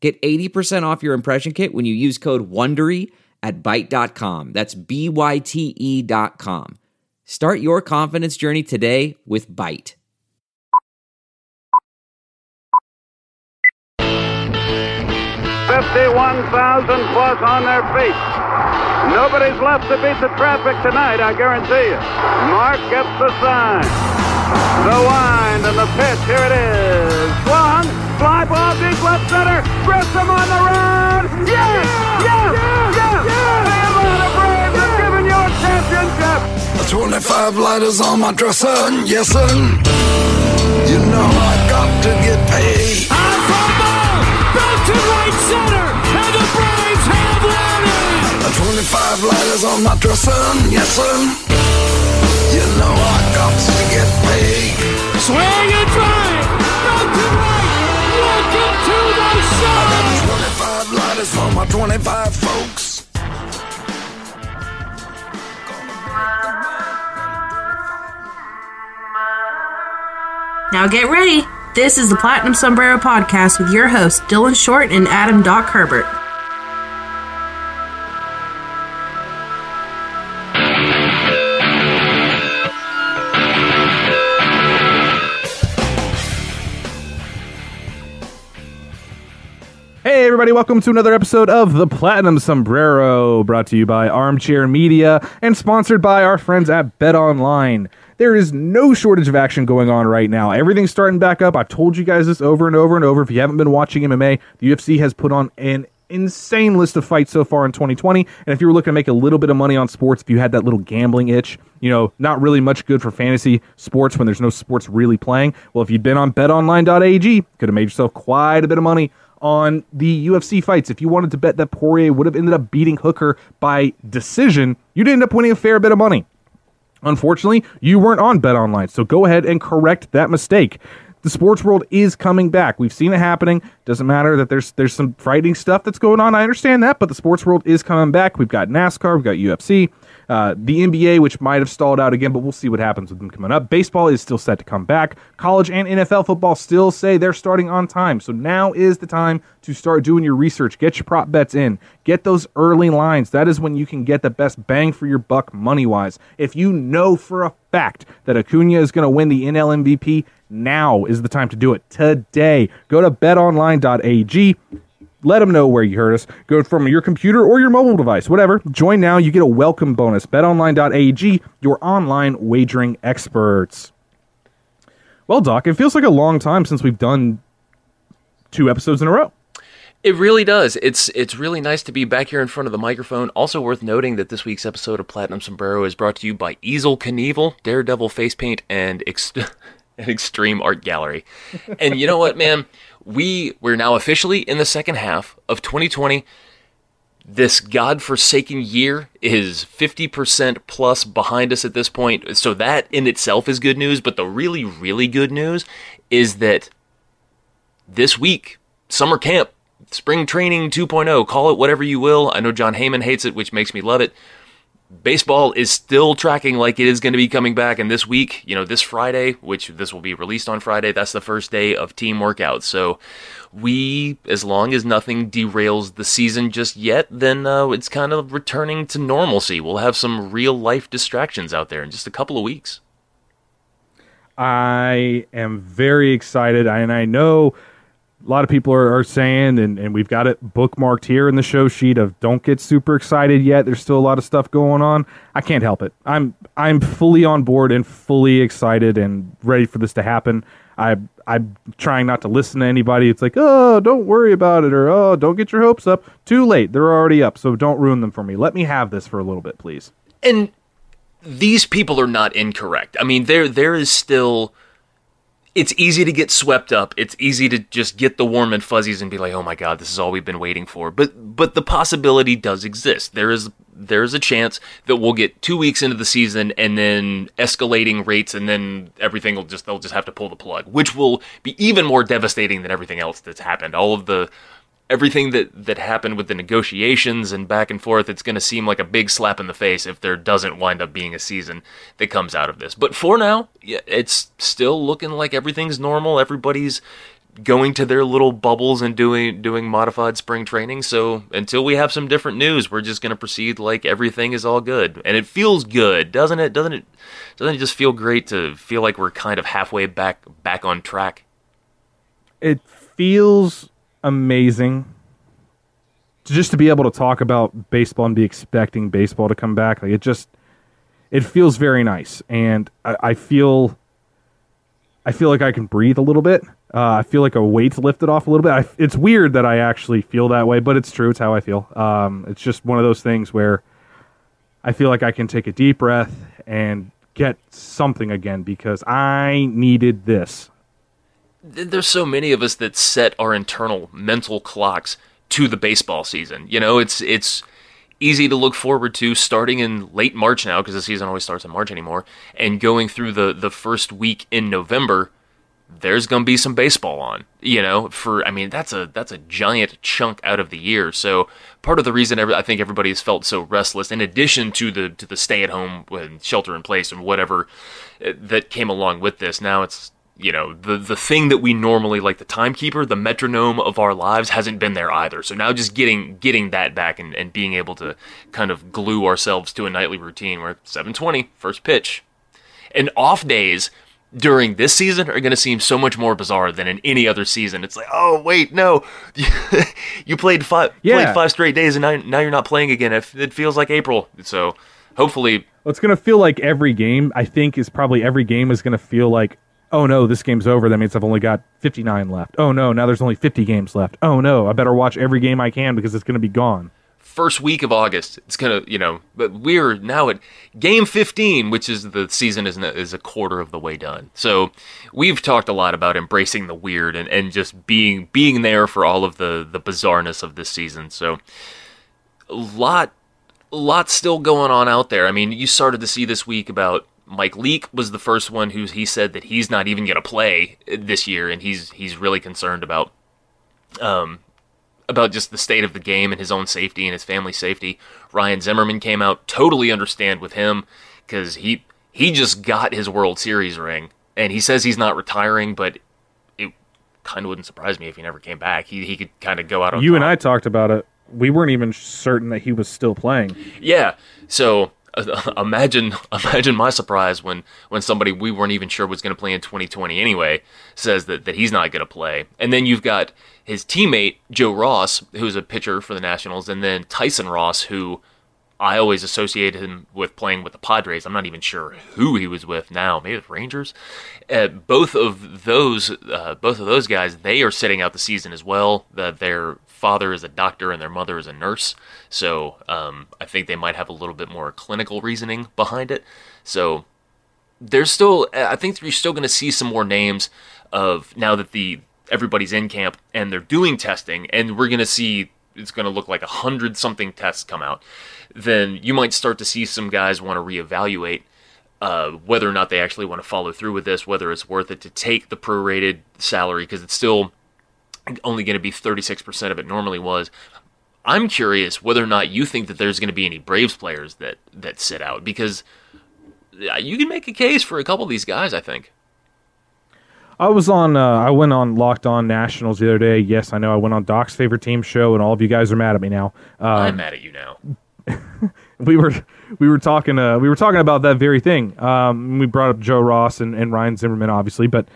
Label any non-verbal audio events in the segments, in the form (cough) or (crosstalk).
Get 80% off your impression kit when you use code WONDERY at Byte.com. That's B-Y-T-E dot com. Start your confidence journey today with Byte. 51,000 plus on their feet. Nobody's left to beat the traffic tonight, I guarantee you. Mark gets the sign. The wind and the pitch, here it is. Swung, fly ball deep left center. Grissom on the run. Yes! Yes! Yes! The Atlanta Braves have given you a championship. 25 lighters on my dresser, yes sir. You know I got to get paid. High fly ball, back to right center, and the Braves have won it. 25 lighters on my dresser, yes sir. You know I got to get paid. Swing and drive, I got 25 lighters for my 25 folks. Now get ready. This is the Platinum Sombrero Podcast with your hosts, Dylan Short and Adam Doc Herbert. Everybody, welcome to another episode of The Platinum Sombrero, brought to you by Armchair Media and sponsored by our friends at Bet Online. There is no shortage of action going on right now. Everything's starting back up. I've told you guys this over and over and over. If you haven't been watching MMA, the UFC has put on an insane list of fights so far in 2020. And if you were looking to make a little bit of money on sports, if you had that little gambling itch, you know, not really much good for fantasy sports when there's no sports really playing. Well, if you'd been on betonline.ag, could have made yourself quite a bit of money on the UFC fights. If you wanted to bet that Poirier would have ended up beating Hooker by decision, you'd end up winning a fair bit of money. Unfortunately, you weren't on Bet Online, so go ahead and correct that mistake. The sports world is coming back. We've seen it happening. Doesn't matter that there's there's some frightening stuff that's going on. I understand that, but the sports world is coming back. We've got NASCAR, we've got UFC, uh, the NBA, which might have stalled out again, but we'll see what happens with them coming up. Baseball is still set to come back. College and NFL football still say they're starting on time. So now is the time to start doing your research. Get your prop bets in. Get those early lines. That is when you can get the best bang for your buck money wise. If you know for a fact that Acuna is going to win the NL MVP, now is the time to do it. Today. Go to betonline.ag. Let them know where you heard us. Go from your computer or your mobile device, whatever. Join now. You get a welcome bonus. BetOnline.ag, your online wagering experts. Well, Doc, it feels like a long time since we've done two episodes in a row. It really does. It's it's really nice to be back here in front of the microphone. Also worth noting that this week's episode of Platinum Sombrero is brought to you by Easel Knievel, Daredevil Face Paint, and ex- (laughs) an Extreme Art Gallery. And you know what, man? We we're now officially in the second half of 2020. This godforsaken year is 50% plus behind us at this point. So that in itself is good news, but the really really good news is that this week, summer camp, spring training 2.0, call it whatever you will. I know Jon Heyman hates it, which makes me love it. Baseball is still tracking like it is going to be coming back. And this week, you know, this Friday, which this will be released on Friday, that's the first day of team workouts. So we, as long as nothing derails the season just yet, then uh, it's kind of returning to normalcy. We'll have some real life distractions out there in just a couple of weeks. I am very excited, and I know a lot of people are, are saying, and, and we've got it bookmarked here in the show sheet of don't get super excited yet. There's still a lot of stuff going on. I can't help it. I'm I'm fully on board and fully excited and ready for this to happen. I I'm trying not to listen to anybody. It's like, oh, don't worry about it, or oh, don't get your hopes up. Too late. They're already up, so don't ruin them for me. Let me have this for a little bit, please. and these people are not incorrect. I mean, there there is still it's easy to get swept up. It's easy to just get the warm and fuzzies and be like, "Oh my god, this is all we've been waiting for." But but the possibility does exist. There is there is a chance that we'll get two weeks into the season and then escalating rates, and then everything will just they'll just have to pull the plug, which will be even more devastating than everything else that's happened. All of the everything that that happened with the negotiations and back and forth it's going to seem like a big slap in the face if there doesn't wind up being a season that comes out of this. But for now it's still looking like everything's normal. Everybody's going to their little bubbles and doing doing modified spring training. So until we have some different news we're just going to proceed like everything is all good. And it feels good doesn't it? Doesn't it doesn't it just feel great to feel like we're kind of halfway back back on track? It feels amazing just to be able to talk about baseball and be expecting baseball to come back. Like it just, it feels very nice, and I, I feel, I feel like I can breathe a little bit. Uh, I feel like a weight's lifted off a little bit. I, it's weird that I actually feel that way, but it's true. It's how I feel. Um, it's just one of those things where I feel like I can take a deep breath and get something again because I needed this there's so many of us that set our internal mental clocks to the baseball season. You know, it's it's easy to look forward to starting in late March now because the season always starts in March anymore and going through the the first week in November there's to be some baseball on you know for i mean that's a that's a giant chunk out of the year so part of the reason every, i think everybody has felt so restless in addition to the to the stay at home and shelter in place and whatever eh, that came along with this now it's you know the the thing that we normally like the timekeeper the metronome of our lives hasn't been there either so now just getting getting that back and, and being able to kind of glue ourselves to a nightly routine where 720 first pitch and off days during this season are going to seem so much more bizarre than in any other season. It's like, oh wait, no, (laughs) you played five yeah. played five straight days, and now, now you're not playing again. It, it feels like April. So hopefully, well, it's going to feel like every game. I think is probably every game is going to feel like oh no, this game's over. That means I've only got 59 left. Oh no, now there's only 50 games left. Oh no, I better watch every game I can because it's going to be gone. First week of August, it's gonna, you know, but we're now at game 15, which is the season is is a quarter of the way done. So we've talked a lot about embracing the weird and, and just being being there for all of the the bizarreness of this season. So a lot, a lot still going on out there. I mean, you started to see this week about Mike Leake was the first one who he said that he's not even going to play this year, and he's he's really concerned about um about just the state of the game and his own safety and his family's safety. Ryan Zimmerman came out totally understand with him because he he just got his World Series ring, and he says he's not retiring, but it kind of wouldn't surprise me if he never came back. He he could kind of go out. on You top. and I talked about it. We weren't even certain that he was still playing. Yeah, so (laughs) imagine imagine my surprise when when somebody we weren't even sure was going to play in 2020 anyway says that, that he's not going to play. And then you've got his teammate joe ross who's a pitcher for the nationals and then tyson ross who i always associated him with playing with the padres. I'm not even sure who he was with now. Maybe the rangers? Uh, both of those uh, both of those guys they are sitting out the season as well. That they're father is a doctor and their mother is a nurse. So um, I think they might have a little bit more clinical reasoning behind it. So there's still, I think you're still going to see some more names of now that the everybody's in camp and they're doing testing, and we're going to see it's going to look like a hundred something tests come out. Then you might start to see some guys want to reevaluate. Uh, whether or not they actually want to follow through with this, whether it's worth it to take the prorated salary because it's still only going to be 36% of it normally was. I'm curious whether or not you think that there's going to be any Braves players that that sit out because you can make a case for a couple of these guys. I think. I was on. Uh, I went on Locked On Nationals the other day. Yes, I know. I went on Doc's favorite team show, and all of you guys are mad at me now. Um, I'm mad at you now. (laughs) we were we were talking. Uh, we were talking about that very thing. Um, we brought up Joe Ross and, and Ryan Zimmerman, obviously, but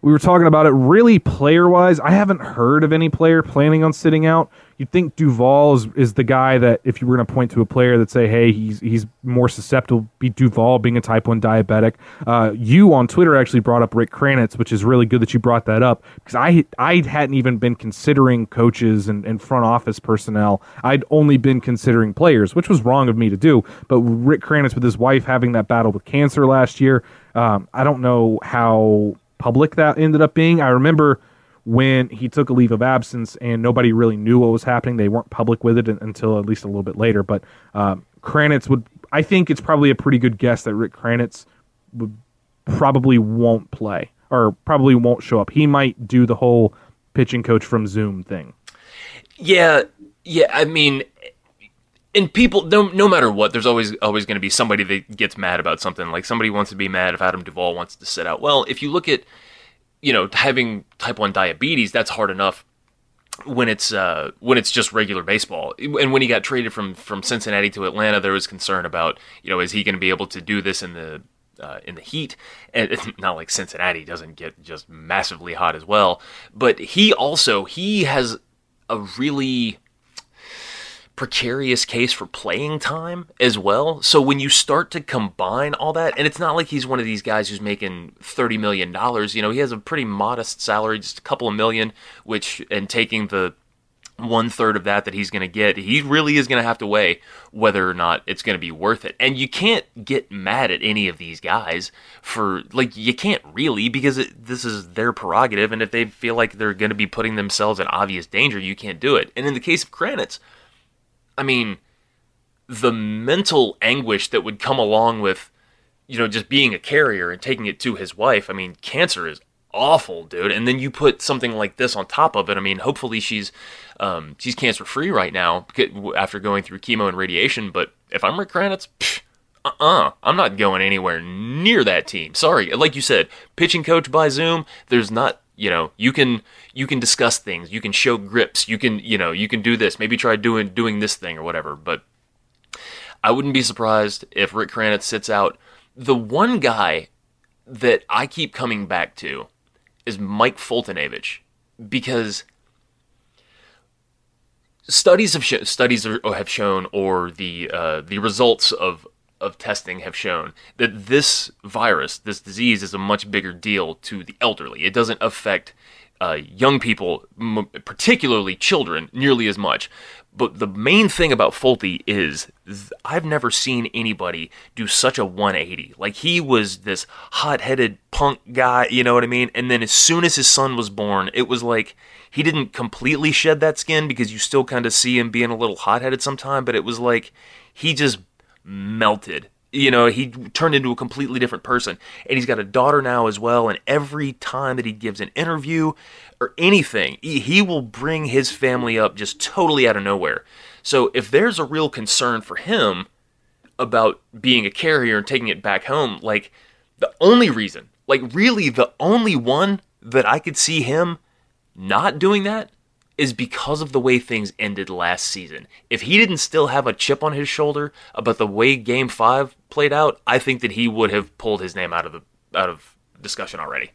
we were talking about it really player wise. I haven't heard of any player planning on sitting out. You'd think Duvall is, is the guy that if you were going to point to a player that say, hey, he's he's more susceptible, be Duvall being a type 1 diabetic. Uh, you on Twitter actually brought up Rick Kranitz, which is really good that you brought that up because I I hadn't even been considering coaches and, and front office personnel. I'd only been considering players, which was wrong of me to do. But Rick Kranitz with his wife having that battle with cancer last year, um, I don't know how public that ended up being. I remember when he took a leave of absence and nobody really knew what was happening. They weren't public with it until at least a little bit later. But uh, Kranitz would, I think it's probably a pretty good guess that Rick Kranitz would probably won't play or probably won't show up. He might do the whole pitching coach from Zoom thing. Yeah, yeah. I mean, and people, no, no matter what, there's always always going to be somebody that gets mad about something. Like somebody wants to be mad if Adam Duvall wants to sit out. Well, if you look at, you know, having type one diabetes, that's hard enough when it's uh, when it's just regular baseball. And when he got traded from from Cincinnati to Atlanta, there was concern about you know is he going to be able to do this in the uh, in the heat. And it's not like Cincinnati doesn't get just massively hot as well, but he also he has a really precarious case for playing time as well. So when you start to combine all that, and it's not like he's one of these guys who's making thirty million dollars. You know, he has a pretty modest salary, just a couple of million, which and taking the one third of that that he's going to get, he really is going to have to weigh whether or not it's going to be worth it. And you can't get mad at any of these guys for like you can't really because it, this is their prerogative, and if they feel like they're going to be putting themselves in obvious danger, you can't do it. And in the case of Kranitz, I mean, the mental anguish that would come along with you know just being a carrier and taking it to his wife. I mean, cancer is awful, dude. And then you put something like this on top of it. I mean, hopefully she's um, she's cancer free right now after going through chemo and radiation. But if I'm Rick Kranitz, uh uh-uh, uh, I'm not going anywhere near that team. Sorry, like you said, pitching coach by Zoom. There's not you know you can you can discuss things you can show grips you can you know you can do this maybe try doing doing this thing or whatever but i wouldn't be surprised if rick kranitz sits out. The one guy that i keep coming back to is Mike Foltynewicz because studies have sh- studies have shown, or the uh, the results of of testing have shown that this virus, this disease, is a much bigger deal to the elderly. It doesn't affect uh, young people, m- particularly children, nearly as much. But the main thing about Folty is th- I've never seen anybody do such a 180. Like he was this hot-headed punk guy, you know what I mean? And then as soon as his son was born, it was like he didn't completely shed that skin because you still kind of see him being a little hot-headed sometime, but it was like he just melted you know, he turned into a completely different person. And he's got a daughter now as well. And every time that he gives an interview or anything, he will bring his family up just totally out of nowhere. So if there's a real concern for him about being a carrier and taking it back home, like the only reason, like really the only one that I could see him not doing that is because of the way things ended last season. If he didn't still have a chip on his shoulder about the way game 5 played out, I think that he would have pulled his name out of the out of discussion already.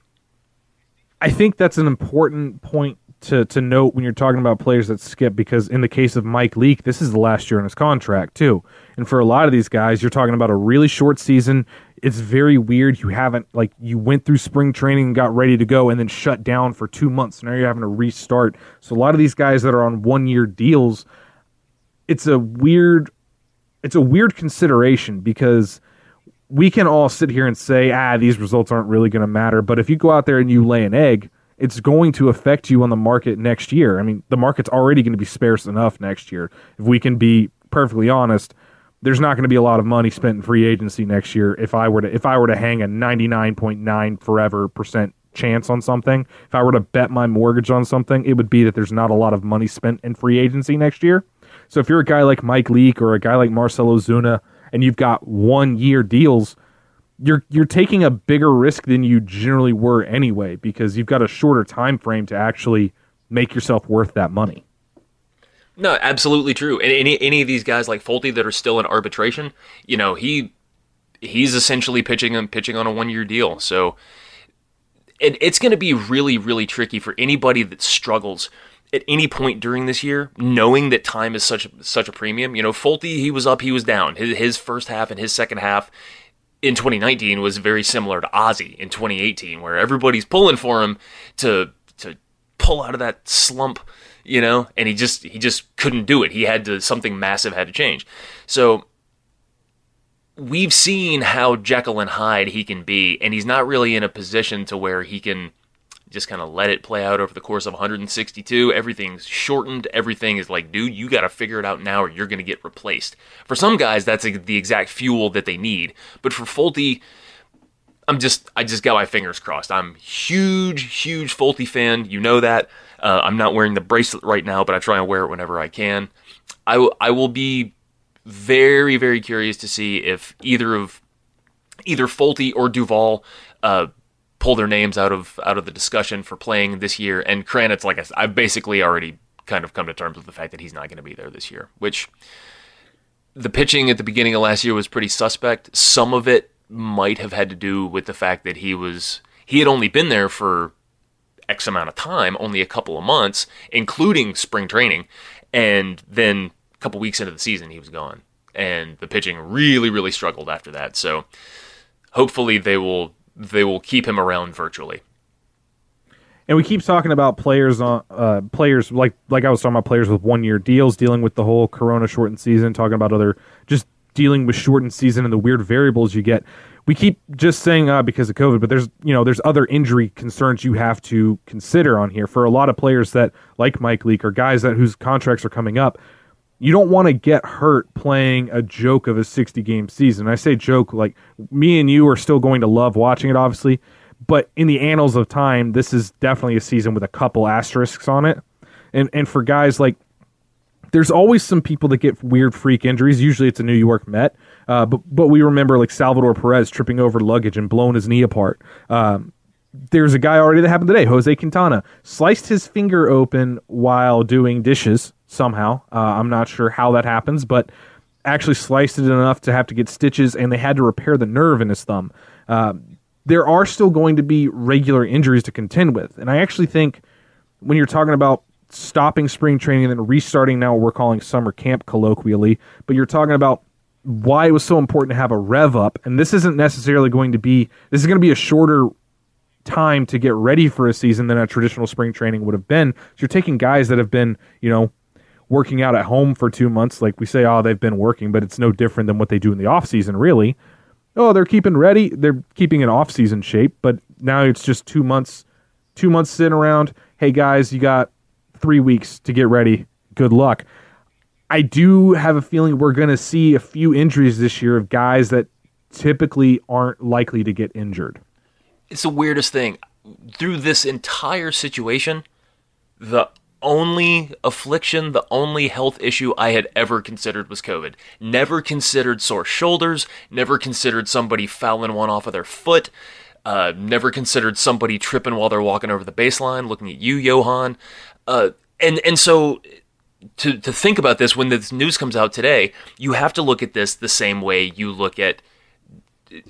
I think that's an important point to to note when you're talking about players that skip because in the case of Mike Leake, this is the last year in his contract too. And for a lot of these guys, you're talking about a really short season it's very weird. You haven't like you went through spring training and got ready to go and then shut down for two months. Now you're having to restart. So a lot of these guys that are on one year deals, it's a weird it's a weird consideration because we can all sit here and say, ah, these results aren't really going to matter. But if you go out there and you lay an egg, it's going to affect you on the market next year. I mean, the market's already going to be sparse enough next year. If we can be perfectly honest, there's not going to be a lot of money spent in free agency next year if I were to if I were to hang a 99.9 forever percent chance on something. If I were to bet my mortgage on something, it would be that there's not a lot of money spent in free agency next year. So if you're a guy like Mike Leake or a guy like Marcell Ozuna and you've got one year deals, you're you're taking a bigger risk than you generally were anyway because you've got a shorter time frame to actually make yourself worth that money. No, absolutely true. And any any of these guys like Folty that are still in arbitration, you know, he he's essentially pitching and pitching on a one year deal. So it, it's going to be really really tricky for anybody that struggles at any point during this year, knowing that time is such such a premium. You know, Folty he was up, he was down. His, his first half and his second half in 2019 was very similar to Ozzy in 2018, where everybody's pulling for him to pull out of that slump you know, and he just he just couldn't do it. He had to something massive had to change. So we've seen how Jekyll and Hyde he can be, and he's not really in a position to where he can just kind of let it play out over the course of 162. Everything's shortened. Everything is like, dude, you got to figure it out now or you're going to get replaced. For some guys, that's the exact fuel that they need. But for Folty, I'm just, I just got my fingers crossed. I'm huge, huge Folty fan. You know that. Uh, I'm not wearing the bracelet right now, but I try and wear it whenever I can. I, w- I will be very, very curious to see if either of either Folty or Duvall uh, pull their names out of out of the discussion for playing this year. And Kranitz, like I said, I've basically already kind of come to terms with the fact that he's not going to be there this year. Which the pitching at the beginning of last year was pretty suspect. Some of it might have had to do with the fact that he was he had only been there for X amount of time, only a couple of months, including spring training, and then a couple weeks into the season he was gone. And the pitching really, really struggled after that. So hopefully they will they will keep him around virtually. And we keep talking about players on uh, players like like I was talking about players with one year deals, dealing with the whole Corona shortened season, talking about other just dealing with shortened season and the weird variables you get. We keep just saying uh, because of COVID, but there's you know there's other injury concerns you have to consider on here for a lot of players that like Mike Leake or guys that whose contracts are coming up. You don't want to get hurt playing a joke of a 60 game season. I say joke like me and you are still going to love watching it, obviously but in the annals of time, this is definitely a season with a couple asterisks on it. And and for guys like, there's always some people that get weird freak injuries. Usually it's a New York Met, uh, but but we remember like Salvador Perez tripping over luggage and blowing his knee apart. Um, there's a guy already that happened today, Jose Quintana, sliced his finger open while doing dishes somehow. Uh, I'm not sure how that happens, but actually sliced it enough to have to get stitches, and they had to repair the nerve in his thumb. Uh, there are still going to be regular injuries to contend with. And I actually think when you're talking about stopping spring training and then restarting now what we're calling summer camp colloquially, but you're talking about why it was so important to have a rev up. And this isn't necessarily going to be, this is going to be a shorter time to get ready for a season than a traditional spring training would have been. So you're taking guys that have been, you know, working out at home for two months. Like we say, oh, they've been working, but it's no different than what they do in the off season, really oh, they're keeping ready. They're keeping an off-season shape, but now it's just two months, two months sitting around. Hey guys, you got three weeks to get ready. Good luck. I do have a feeling we're going to see a few injuries this year of guys that typically aren't likely to get injured. It's the weirdest thing. Through this entire situation, the only affliction, the only health issue I had ever considered was COVID. Never considered sore shoulders, never considered somebody fouling one off of their foot, uh, never considered somebody tripping while they're walking over the baseline, looking at you, Johan. Uh, and, and so to, to think about this when this news comes out today, you have to look at this the same way you look at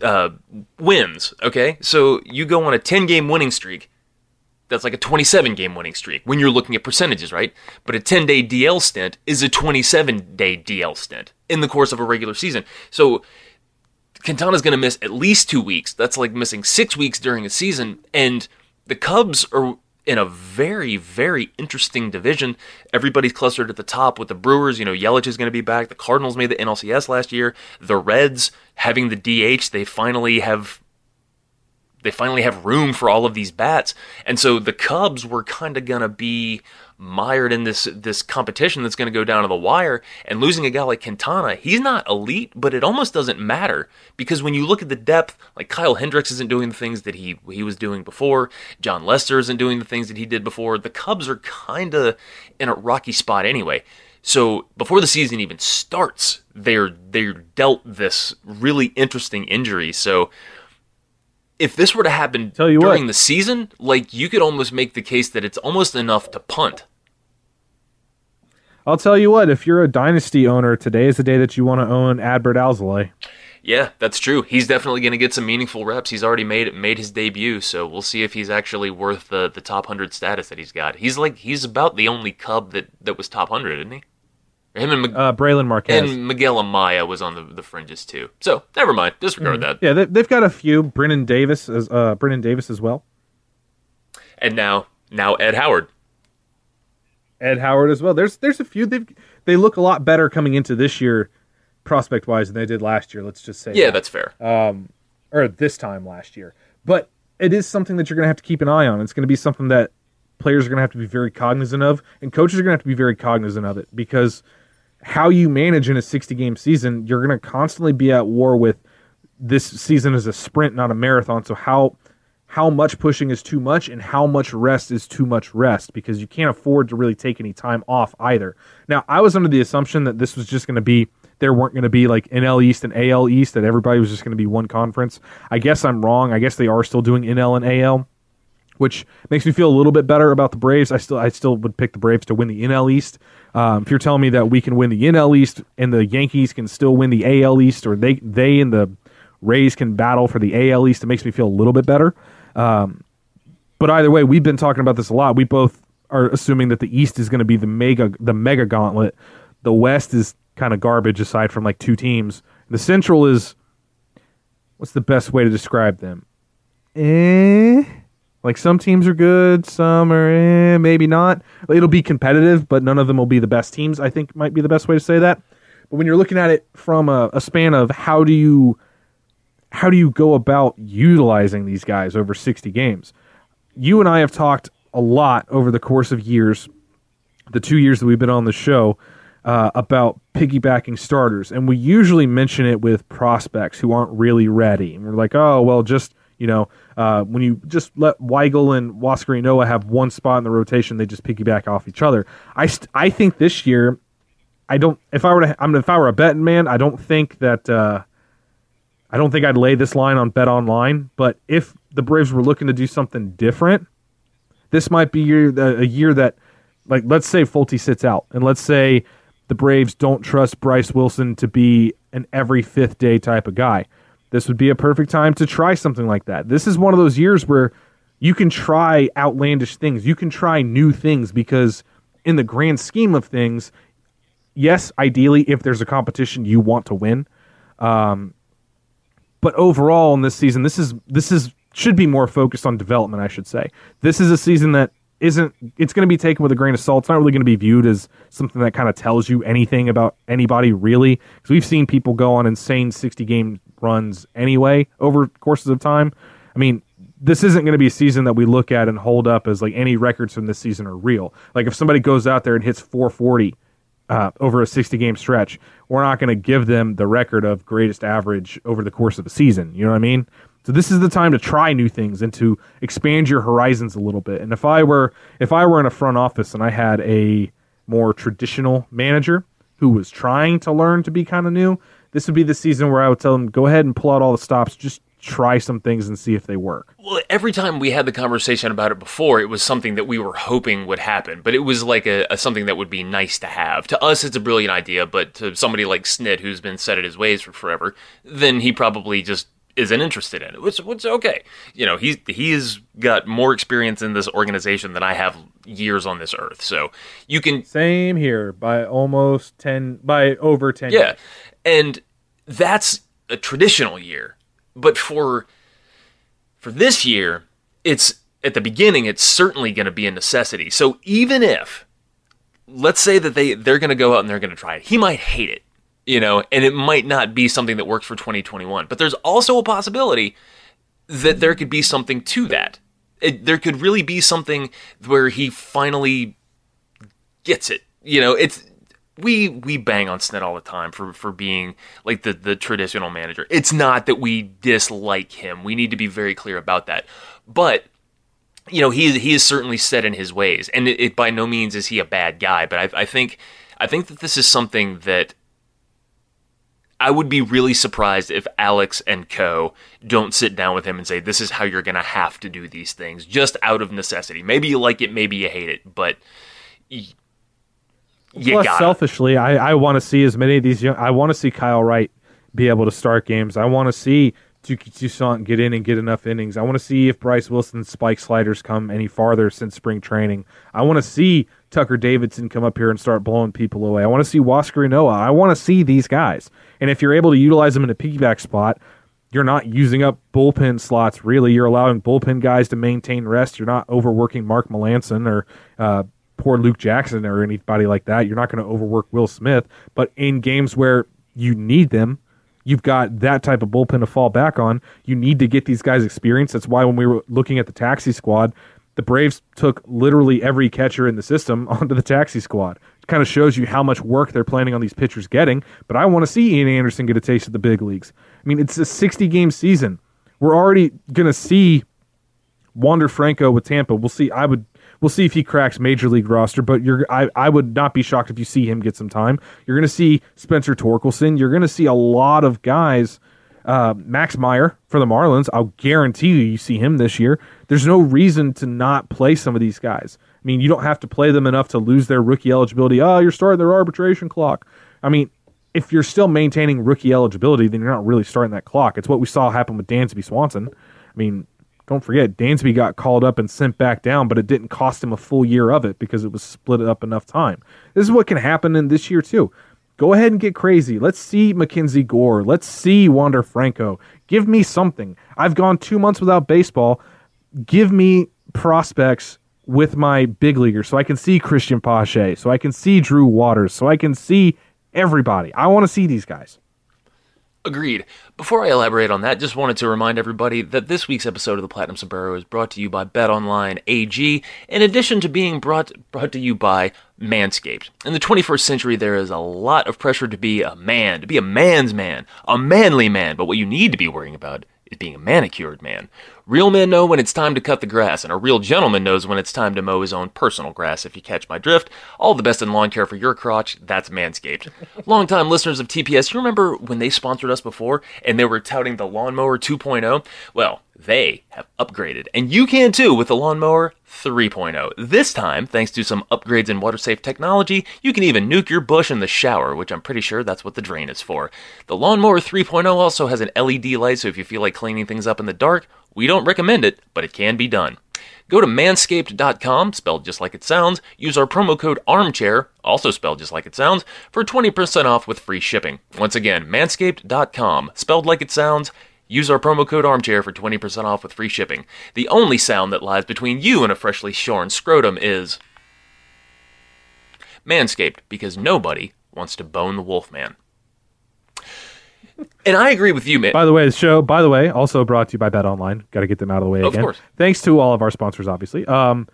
uh, wins, okay? So you go on a 10 game winning streak that's like a 27 game winning streak when you're looking at percentages, right? But a 10 day DL stint is a 27 day DL stint in the course of a regular season. So Quintana's going to miss at least two weeks. That's like missing six weeks during a season. And the Cubs are in a very, very interesting division. Everybody's clustered at the top with the Brewers. You know, Yelich is going to be back. The Cardinals made the NLCS last year. The Reds having the DH, they finally have they finally have room for all of these bats. And so the Cubs were kind of going to be mired in this this competition that's going to go down to the wire and losing a guy like Quintana, he's not elite, but it almost doesn't matter because when you look at the depth, like Kyle Hendricks isn't doing the things that he he was doing before, Jon Lester isn't doing the things that he did before. The Cubs are kind of in a rocky spot anyway. So before the season even starts, they're they're dealt this really interesting injury. So if this were to happen Tell you during what. the season, like you could almost make the case that it's almost enough to punt. I'll tell you what, if you're a dynasty owner, today is the day that you want to own Adbert Alzolay. Yeah, that's true. He's definitely going to get some meaningful reps. He's already made made his debut, so we'll see if he's actually worth the, the top hundred status that he's got. He's like he's about the only Cub that, that was top hundred, isn't he? Him and Mag- Uh, Brailyn Marquez. and Miguel Amaya was on the, the fringes too. So never mind, disregard that. yeah, they, they've got a few. Brennen Davis, as uh, Brennen Davis as well. And now now Ed Howard. Ed Howard as well. There's there's a few. They they look a lot better coming into this year prospect wise than they did last year. Let's just say Yeah, that. that's fair. Um, or this time last year. But it is something that you're going to have to keep an eye on. It's going to be something that players are going to have to be very cognizant of, and coaches are going to have to be very cognizant of it because how you manage in a 60 game season, you're going to constantly be at war with this season is a sprint, not a marathon. So how how much pushing is too much and how much rest is too much rest because you can't afford to really take any time off either. Now, I was under the assumption that this was just going to be there weren't going to be like NL East and AL East that everybody was just going to be one conference. I guess I'm wrong. I guess they are still doing NL and AL, which makes me feel a little bit better about the Braves. I still I still would pick the Braves to win the NL East. Um, if you're telling me that we can win the NL East and the Yankees can still win the AL East, or they they and the Rays can battle for the AL East, it makes me feel a little bit better. Um, but either way, we've been talking about this a lot. We both are assuming that the East is going to be the mega the mega gauntlet. The West is kind of garbage aside from like two teams. The Central is what's the best way to describe them? Eh. Like some teams are good, some are eh, maybe not. It'll be competitive, but none of them will be the best teams. I think might be the best way to say that. But when you're looking at it from a, a span of how do you how do you go about utilizing these guys over 60 games? You and I have talked a lot over the course of years, the two years that we've been on the show, uh, about piggybacking starters. And we usually mention it with prospects who aren't really ready. And we're like, oh, well, just, you know, uh, when you just let Weigel and Huascar Ynoa have one spot in the rotation, they just piggyback off each other. I, st- I think this year, I don't, if I were to, I mean, if I were a betting man, I don't think that, uh, I don't think I'd lay this line on Bet Online, but if the Braves were looking to do something different, this might be year, a year that, like, let's say Folty sits out, and let's say the Braves don't trust Bryce Wilson to be an every fifth day type of guy. This would be a perfect time to try something like that. This is one of those years where you can try outlandish things, you can try new things because, in the grand scheme of things, yes, ideally, if there's a competition, you want to win. Um, but overall in this season, this is this is should be more focused on development. I should say this is a season that isn't. It's going to be taken with a grain of salt. It's not really going to be viewed as something that kind of tells you anything about anybody really, because we've seen people go on insane sixty game runs anyway over courses of time. I mean, this isn't going to be a season that we look at and hold up as like any records from this season are real. Like if somebody goes out there and hits 440 uh, over a 60 game stretch, we're not going to give them the record of greatest average over the course of a season. You know what I mean? So this is the time to try new things and to expand your horizons a little bit. And if I were if I were in a front office and I had a more traditional manager who was trying to learn to be kind of new, this would be the season where I would tell them go ahead and pull out all the stops, just try some things and see if they work. Well, every time we had the conversation about it before, it was something that we were hoping would happen, but it was like a, a something that would be nice to have. To us, it's a brilliant idea, but to somebody like Snit, who's been set at his ways for forever, then he probably just isn't interested in it. Which, which okay, you know, he's he's got more experience in this organization than I have years on this earth, so you can Same here by almost 10 by over 10 yeah, years. And that's a traditional year. But for for this year, it's at the beginning. It's certainly going to be a necessity. So even if, let's say that they they're going to go out and they're going to try it, he might hate it, you know, and it might not be something that works for 2021. But there's also a possibility that there could be something to that. It, there could really be something where he finally gets it. You know, it's we we bang on Snit all the time for for being like the the traditional manager. It's not that we dislike him. We need to be very clear about that. But you know, he he is certainly set in his ways, and it, it by no means is he a bad guy. But I, I think I think that this is something that I would be really surprised if Alex and Co. don't sit down with him and say, "This is how you're going to have to do these things, just out of necessity. Maybe you like it, maybe you hate it, but." You Plus, selfishly, I, I want to see as many of these young. I want to see Kyle Wright be able to start games. I want to see Touki Toussaint get in and get enough innings. I want to see if Bryce Wilson's spike sliders come any farther since spring training. I want to see Tucker Davidson come up here and start blowing people away. I want to see Huascar Ynoa. I want to see these guys. And if you're able to utilize them in a piggyback spot, you're not using up bullpen slots really. You're allowing bullpen guys to maintain rest. You're not overworking Mark Melancon or uh, poor Luke Jackson or anybody like that. You're not going to overwork Will Smith. But in games where You need them. You've got that type of bullpen to fall back on. You need to get these guys experience. That's why when we were looking at the taxi squad, the Braves took literally every catcher in the system (laughs) onto the taxi squad. It kind of shows you how much work they're planning on these pitchers getting. But I want to see Ian Anderson get a taste of the big leagues. I mean, it's a 60 game season. We're already going to see Wander Franco with Tampa. We'll see. I would. We'll see if he cracks major league roster, but you're. I, I would not be shocked if you see him get some time. You're going to see Spencer Torkelson. You're going to see a lot of guys. Uh, Max Meyer for the Marlins. I'll guarantee you, you see him this year. There's no reason to not play some of these guys. I mean, you don't have to play them enough to lose their rookie eligibility. Oh, you're starting their arbitration clock. I mean, if you're still maintaining rookie eligibility, then you're not really starting that clock. It's what we saw happen with Dansby Swanson. I mean, don't forget, Dansby got called up and sent back down, but it didn't cost him a full year of it because it was split up enough time. This is what can happen in this year too. Go ahead and get crazy. Let's see Mackenzie Gore. Let's see Wander Franco. Give me something. I've gone two months without baseball. Give me prospects with my big leaguers so I can see Christian Pache, so I can see Drew Waters, so I can see everybody. I want to see these guys. Agreed. Before I elaborate on that, just wanted to remind everybody that this week's episode of the Platinum Sombrero is brought to you by BetOnline AG, in addition to being brought brought to you by Manscaped. In the 21st century, there is a lot of pressure to be a man, to be a man's man, a manly man, but what you need to be worrying about is being a manicured man. Real men know when it's time to cut the grass, and a real gentleman knows when it's time to mow his own personal grass, if you catch my drift. All the best in lawn care for your crotch, that's Manscaped. (laughs) Longtime listeners of TPS, you remember when they sponsored us before and they were touting the Lawnmower 2.0? Well, they have upgraded, and you can too with the Lawnmower 3.0. This time, thanks to some upgrades in water safe technology, you can even nuke your bush in the shower, which I'm pretty sure that's what the drain is for. The Lawnmower 3.0 also has an LED light, so if you feel like cleaning things up in the dark, we don't recommend it, but it can be done. Go to manscaped.com, spelled just like it sounds, use our promo code ARMCHAIR, also spelled just like it sounds, for 20% off with free shipping. Once again, manscaped.com, spelled like it sounds, use our promo code ARMCHAIR for 20% off with free shipping. The only sound that lies between you and a freshly shorn scrotum is Manscaped, because nobody wants to bone the Wolfman. And I agree with you, man. By the way, the show, by the way, also brought to you by Bet Online. Got to get them out of the way Of again. course. Thanks to all of our sponsors, obviously. Um,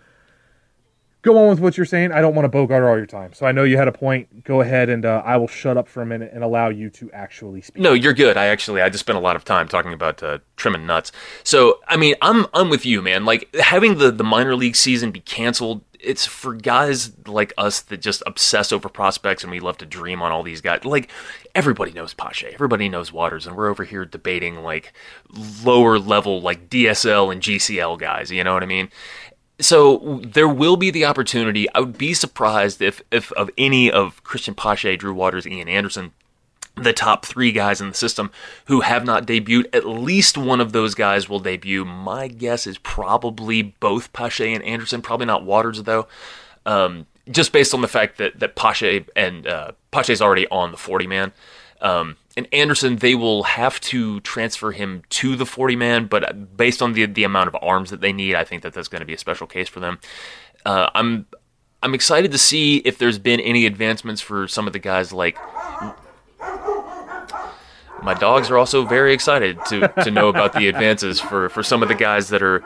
go on with what you're saying. I don't want to bogart all your time. So I know you had a point. Go ahead and uh, I will shut up for a minute and allow you to actually speak. No, you're good. I actually I just spent a lot of time talking about uh, trimming nuts. So I mean, I'm I'm with you, man. Like having the the minor league season be canceled. It's for guys like us that just obsess over prospects and we love to dream on all these guys. Like everybody knows Pache, everybody knows Waters, and we're over here debating like lower level like DSL and GCL guys. You know what I mean? So there will be the opportunity. I would be surprised if if of any of Christian Pache, Drew Waters, Ian Anderson, the top three guys in the system who have not debuted. At least one of those guys will debut. My guess is probably both Pache and Anderson. Probably not Waters though. Um, just based on the fact that that Pache and uh, Pache's already on the forty man. Um, and Anderson, they will have to transfer him to the 40 man, but based on the the amount of arms that they need, I think that that's going to be a special case for them. Uh, I'm I'm excited to see if there's been any advancements for some of the guys like. My dogs are also very excited to, to know about the advances for, for some of the guys that are.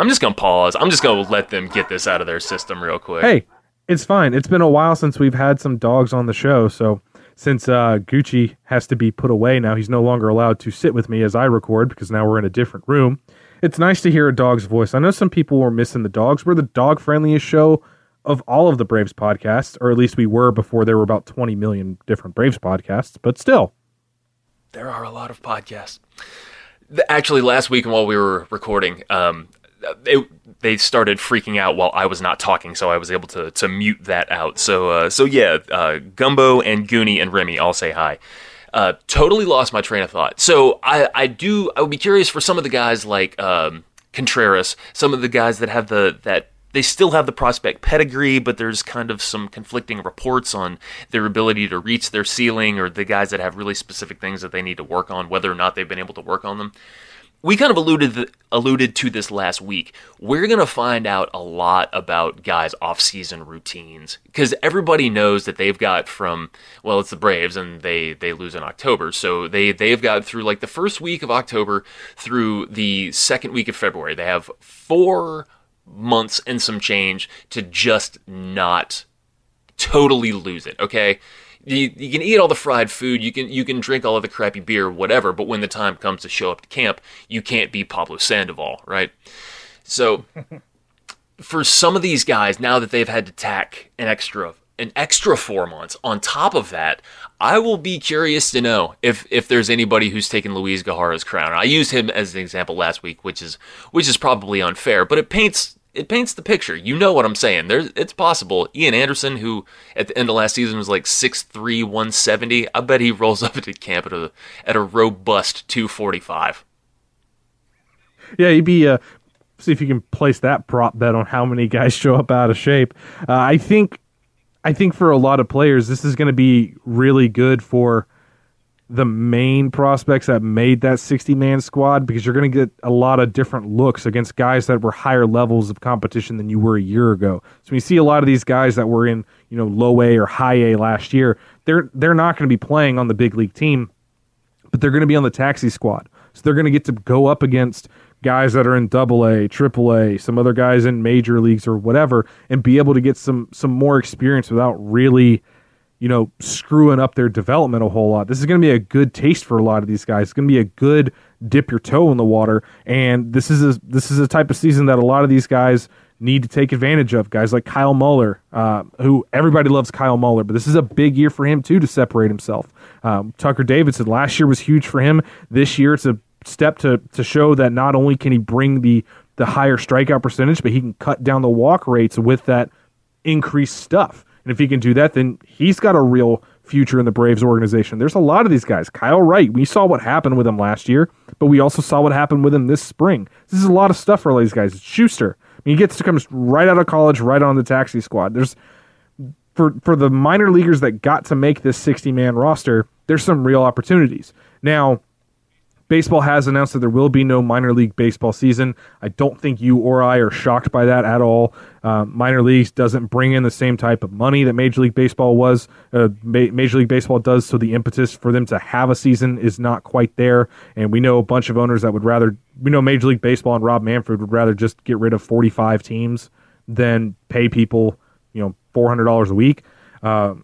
I'm just gonna pause. I'm just gonna let them get this out of their system real quick. Hey, it's fine. It's been a while since we've had some dogs on the show. So since uh, Gucci has to be put away now, he's no longer allowed to sit with me as I record because now we're in a different room. It's nice to hear a dog's voice. I know some people were missing the dogs. We're the dog friendliest show of all of the Braves podcasts, or at least we were before there were about 20 million different Braves podcasts, but still. there are a lot of podcasts. Actually, last week while we were recording, um, it, they started freaking out while I was not talking, so I was able to to mute that out. So uh, so yeah, uh, Gumbo and Goonie and Remy all say hi. Uh, totally lost my train of thought. So I, I do I would be curious for some of the guys like um, Contreras, some of the guys that have the that they still have the prospect pedigree, but there's kind of some conflicting reports on their ability to reach their ceiling, or the guys that have really specific things that they need to work on, whether or not they've been able to work on them. We kind of alluded alluded to this last week. We're gonna find out a lot about guys' off-season routines because everybody knows that they've got from well, it's the Braves and they they lose in October, so they they've got through like the first week of October through the second week of February. They have four months and some change to just not totally lose it. Okay, you, you can eat all the fried food, you can you can drink all of the crappy beer, whatever. But when the time comes to show up to camp, you can't be Pablo Sandoval, right? So, (laughs) for some of these guys, now that they've had to tack an extra an extra four months on top of that, I will be curious to know if if there's anybody who's taken Luis Gohara's crown. I used him as an example last week, which is which is probably unfair, but it paints it paints the picture. You know what I'm saying. There's it's possible. Ian Anderson, who at the end of last season was like 6'3", 170, I bet he rolls (laughs) up into camp at a at a robust 245. Yeah, you'd be uh, see if you can place that prop bet on how many guys (laughs) show up out of shape. Uh, I think I think for a lot of players, this is going to be really good for the main prospects that made that 60 man squad because you're going to get a lot of different looks against guys that were higher levels of competition than you were a year ago. So when you see a lot of these guys that were in, you know, low A or high A last year, they're they're not going to be playing on the big league team, but they're going to be on the taxi squad. So they're going to get to go up against guys that are in double A, triple A, some other guys in major leagues or whatever and be able to get some some more experience without really you know, screwing up their development a whole lot. This is going to be a good taste for a lot of these guys. It's going to be a good dip your toe in the water, and this is a this is a type of season that a lot of these guys need to take advantage of. Guys like Kyle Muller, uh, who everybody loves Kyle Muller, but this is a big year for him too to separate himself. Um, Tucker Davidson last year was huge for him. This year it's a step to to show that not only can he bring the the higher strikeout percentage, but he can cut down the walk rates with that increased stuff. And if he can do that, then he's got a real future in the Braves organization. There's a lot of these guys. Kyle Wright, we saw what happened with him last year, but we also saw what happened with him this spring. This is a lot of stuff for all these guys. It's Shuster, I mean, he gets to come right out of college, right on the taxi squad. There's for for the minor leaguers that got to make this 60 man roster. There's some real opportunities now. Baseball has announced that there will be no minor league baseball season. I don't think you or I are shocked by that at all. Uh, minor leagues doesn't bring in the same type of money that Major League Baseball was. Uh, Ma- Major League Baseball does, so the impetus for them to have a season is not quite there. And we know a bunch of owners that would rather, we know Major League Baseball and Rob Manfred would rather just get rid of 45 teams than pay people, you know, $400 a week. Uh,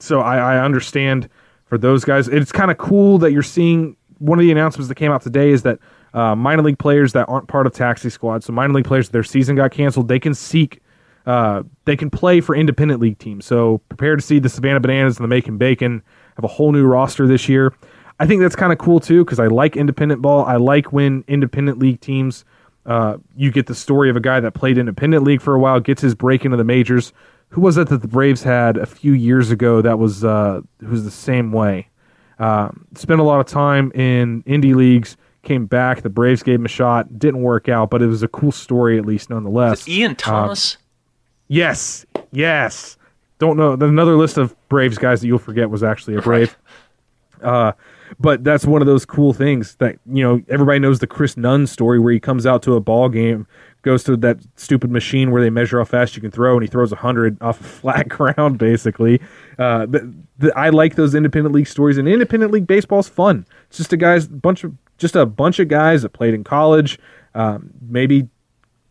so I, I understand for those guys. It's kind of cool that you're seeing one of the announcements that came out today is that uh, minor league players that aren't part of taxi squad, so minor league players, their season got canceled, they can seek, uh, they can play for independent league teams. So prepare to see the Savannah Bananas and the Macon Bacon have a whole new roster this year. I think that's kind of cool too because I like independent ball. I like when independent league teams. Uh, you get the story of a guy that played independent league for a while, gets his break into the majors. Who was it that the Braves had a few years ago that was uh, who was the same way? Uh, spent a lot of time in indie leagues. Came back. The Braves gave him a shot. Didn't work out, but it was a cool story at least, nonetheless. Ian Thomas. Uh, yes, yes. Don't know. Another list of Braves guys that you'll forget was actually a Brave. Uh, but that's one of those cool things that you know everybody knows the Chris Nunn story where he comes out to a ball game, goes to that stupid machine where they measure how fast you can throw, and he throws hundred (laughs) off a flat ground. Basically, uh, the, the, I like those independent league stories, and independent league baseball is fun. It's just a guys bunch of just a bunch of guys that played in college, um, maybe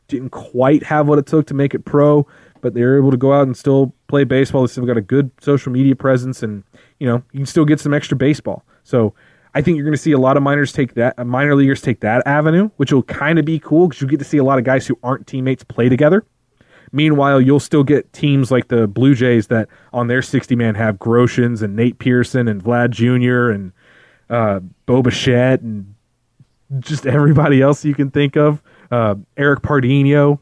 didn't quite have what it took to make it pro, but they were able to go out and still play baseball. They still got a good social media presence, and you know you can still get some extra baseball. So I think you're going to see a lot of minors take that, uh, minor leaguers take that avenue, which will kind of be cool because you get to see a lot of guys who aren't teammates play together. Meanwhile, you'll still get teams like the Blue Jays that on their 60 man have Groshans and Nate Pearson and Vlad Jr. and uh, Bo Bichette and just everybody else you can think of. Uh, Eric Pardinho.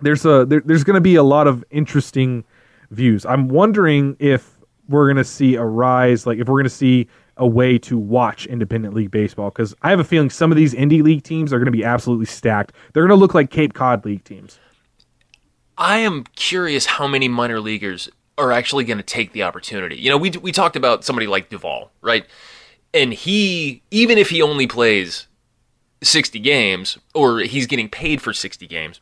There's a there, there's going to be a lot of interesting views. I'm wondering if we're going to see a rise, like if we're going to see a way to watch independent league baseball because I have a feeling some of these indie league teams are going to be absolutely stacked. They're going to look like Cape Cod league teams. I am curious how many minor leaguers are actually going to take the opportunity. You know, we we talked about somebody like Duvall, right? And he, even if he only plays 60 games or he's getting paid for 60 games,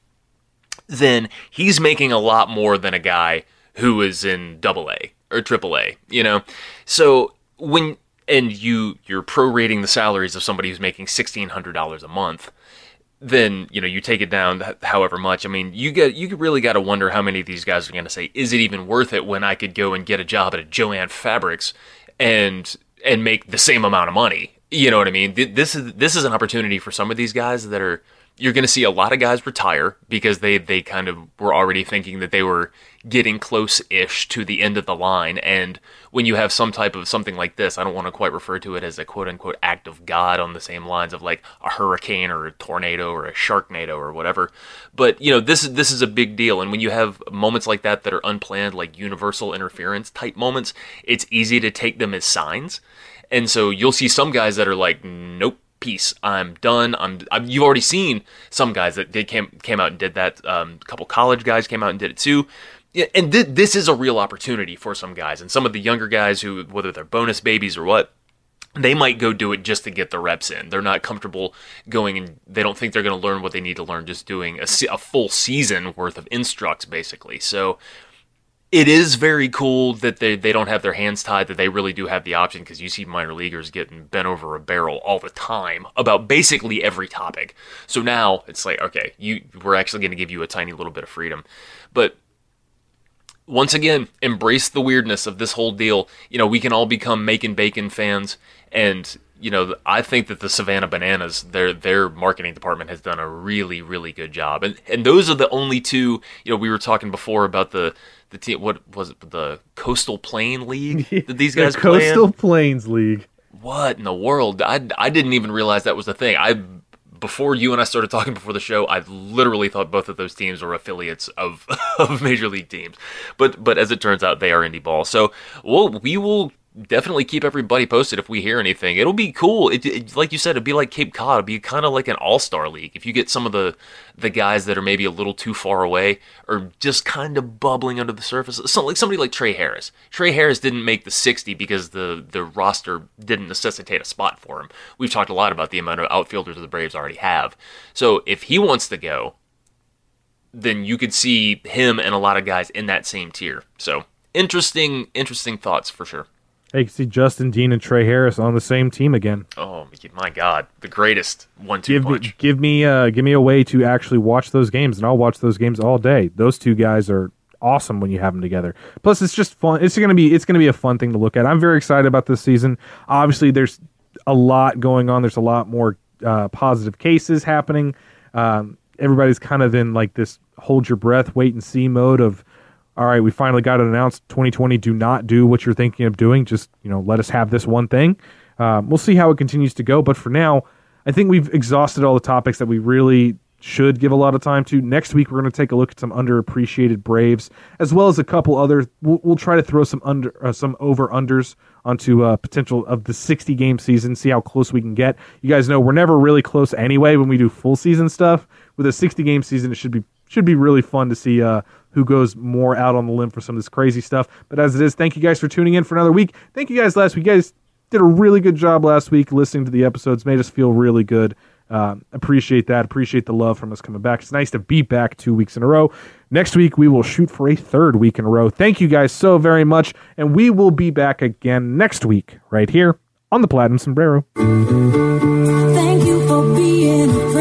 then he's making a lot more than a guy who is in double A or triple A, you know? So when and you you're prorating the salaries of somebody who's making $1600 a month, then you know you take it down however much. I mean, you get you really got to wonder how many of these guys are going to say, "Is it even worth it when I could go and get a job at a Joanne Fabrics and and make the same amount of money?" You know what I mean? This is this is an opportunity for some of these guys that are you're going to see a lot of guys retire because they they kind of were already thinking that they were getting close-ish to the end of the line and when you have some type of something like this i don't want to quite refer to it as a quote-unquote act of god on the same lines of like a hurricane or a tornado or a sharknado or whatever but you know this is this is a big deal and when you have moments like that that are unplanned like universal interference type moments it's easy to take them as signs and so you'll see some guys that are like nope peace. I'm done. I'm, I'm. You've already seen some guys that did came came out and did that. Um, a couple college guys came out and did it too. Yeah, and th- this is a real opportunity for some guys, and some of the younger guys who, whether they're bonus babies or what, they might go do it just to get the reps in. They're not comfortable going and they don't think they're going to learn what they need to learn just doing a, a full season worth of instructs, basically. So it is very cool that they, they don't have their hands tied, that they really do have the option because you see minor leaguers getting bent over a barrel all the time about basically every topic. So now it's like, okay, you we're actually going to give you a tiny little bit of freedom. But once again, embrace the weirdness of this whole deal. You know, we can all become Macon Bacon fans and you know, I think that the Savannah Bananas, their their marketing department has done a really, really good job. And and those are the only two, you know, we were talking before about the the team. What was it? The Coastal Plain League (laughs) that these guys the Coastal play Plains League. What in the world? I, I didn't even realize that was a thing. I before you and I started talking before the show, I literally thought both of those teams were affiliates of (laughs) of major league teams. But but as it turns out, they are indie ball. So we'll we will definitely keep everybody posted if we hear anything. It'll be cool. It, it, like you said, it'd be like Cape Cod. It'd be kind of like an all star league. If you get some of the the guys that are maybe a little too far away or just kind of bubbling under the surface, so like somebody like Trey Harris. Trey Harris didn't make the 60 because the the roster didn't necessitate a spot for him. We've talked a lot about the amount of outfielders the Braves already have. So if he wants to go, then you could see him and a lot of guys in that same tier. So interesting, interesting thoughts for sure. Hey, you can see Justin Dean and Trey Harris on the same team again. Oh my God, the greatest one-two give punch. Me, give me, uh, give me a way to actually watch those games, and I'll watch those games all day. Those two guys are awesome when you have them together. Plus, it's just fun. It's gonna be, it's gonna be a fun thing to look at. I'm very excited about this season. Obviously, there's a lot going on. There's a lot more uh, positive cases happening. Um, everybody's kind of in like this hold your breath, wait and see mode of all right, we finally got it announced. 2020, do not do what you're thinking of doing. Just you know, let us have this one thing. Um, we'll see how it continues to go. But for now, I think we've exhausted all the topics that we really should give a lot of time to. Next week, we're going to take a look at some underappreciated Braves, as well as a couple other. We'll, we'll try to throw some under uh, some over unders onto uh, potential of the 60 game season. See how close we can get. You guys know we're never really close anyway when we do full season stuff. With a 60 game season, it should be should be really fun to see uh, who goes more out on the limb for some of this crazy stuff. But as it is, thank you guys for tuning in for another week. Thank you guys last week. You guys did a really good job last week listening to the episodes, made us feel really good. Um, appreciate that. Appreciate the love from us coming back. It's nice to be back two weeks in a row. Next week, we will shoot for a third week in a row. Thank you guys so very much. And we will be back again next week, right here on the Platinum Sombrero. Thank you for being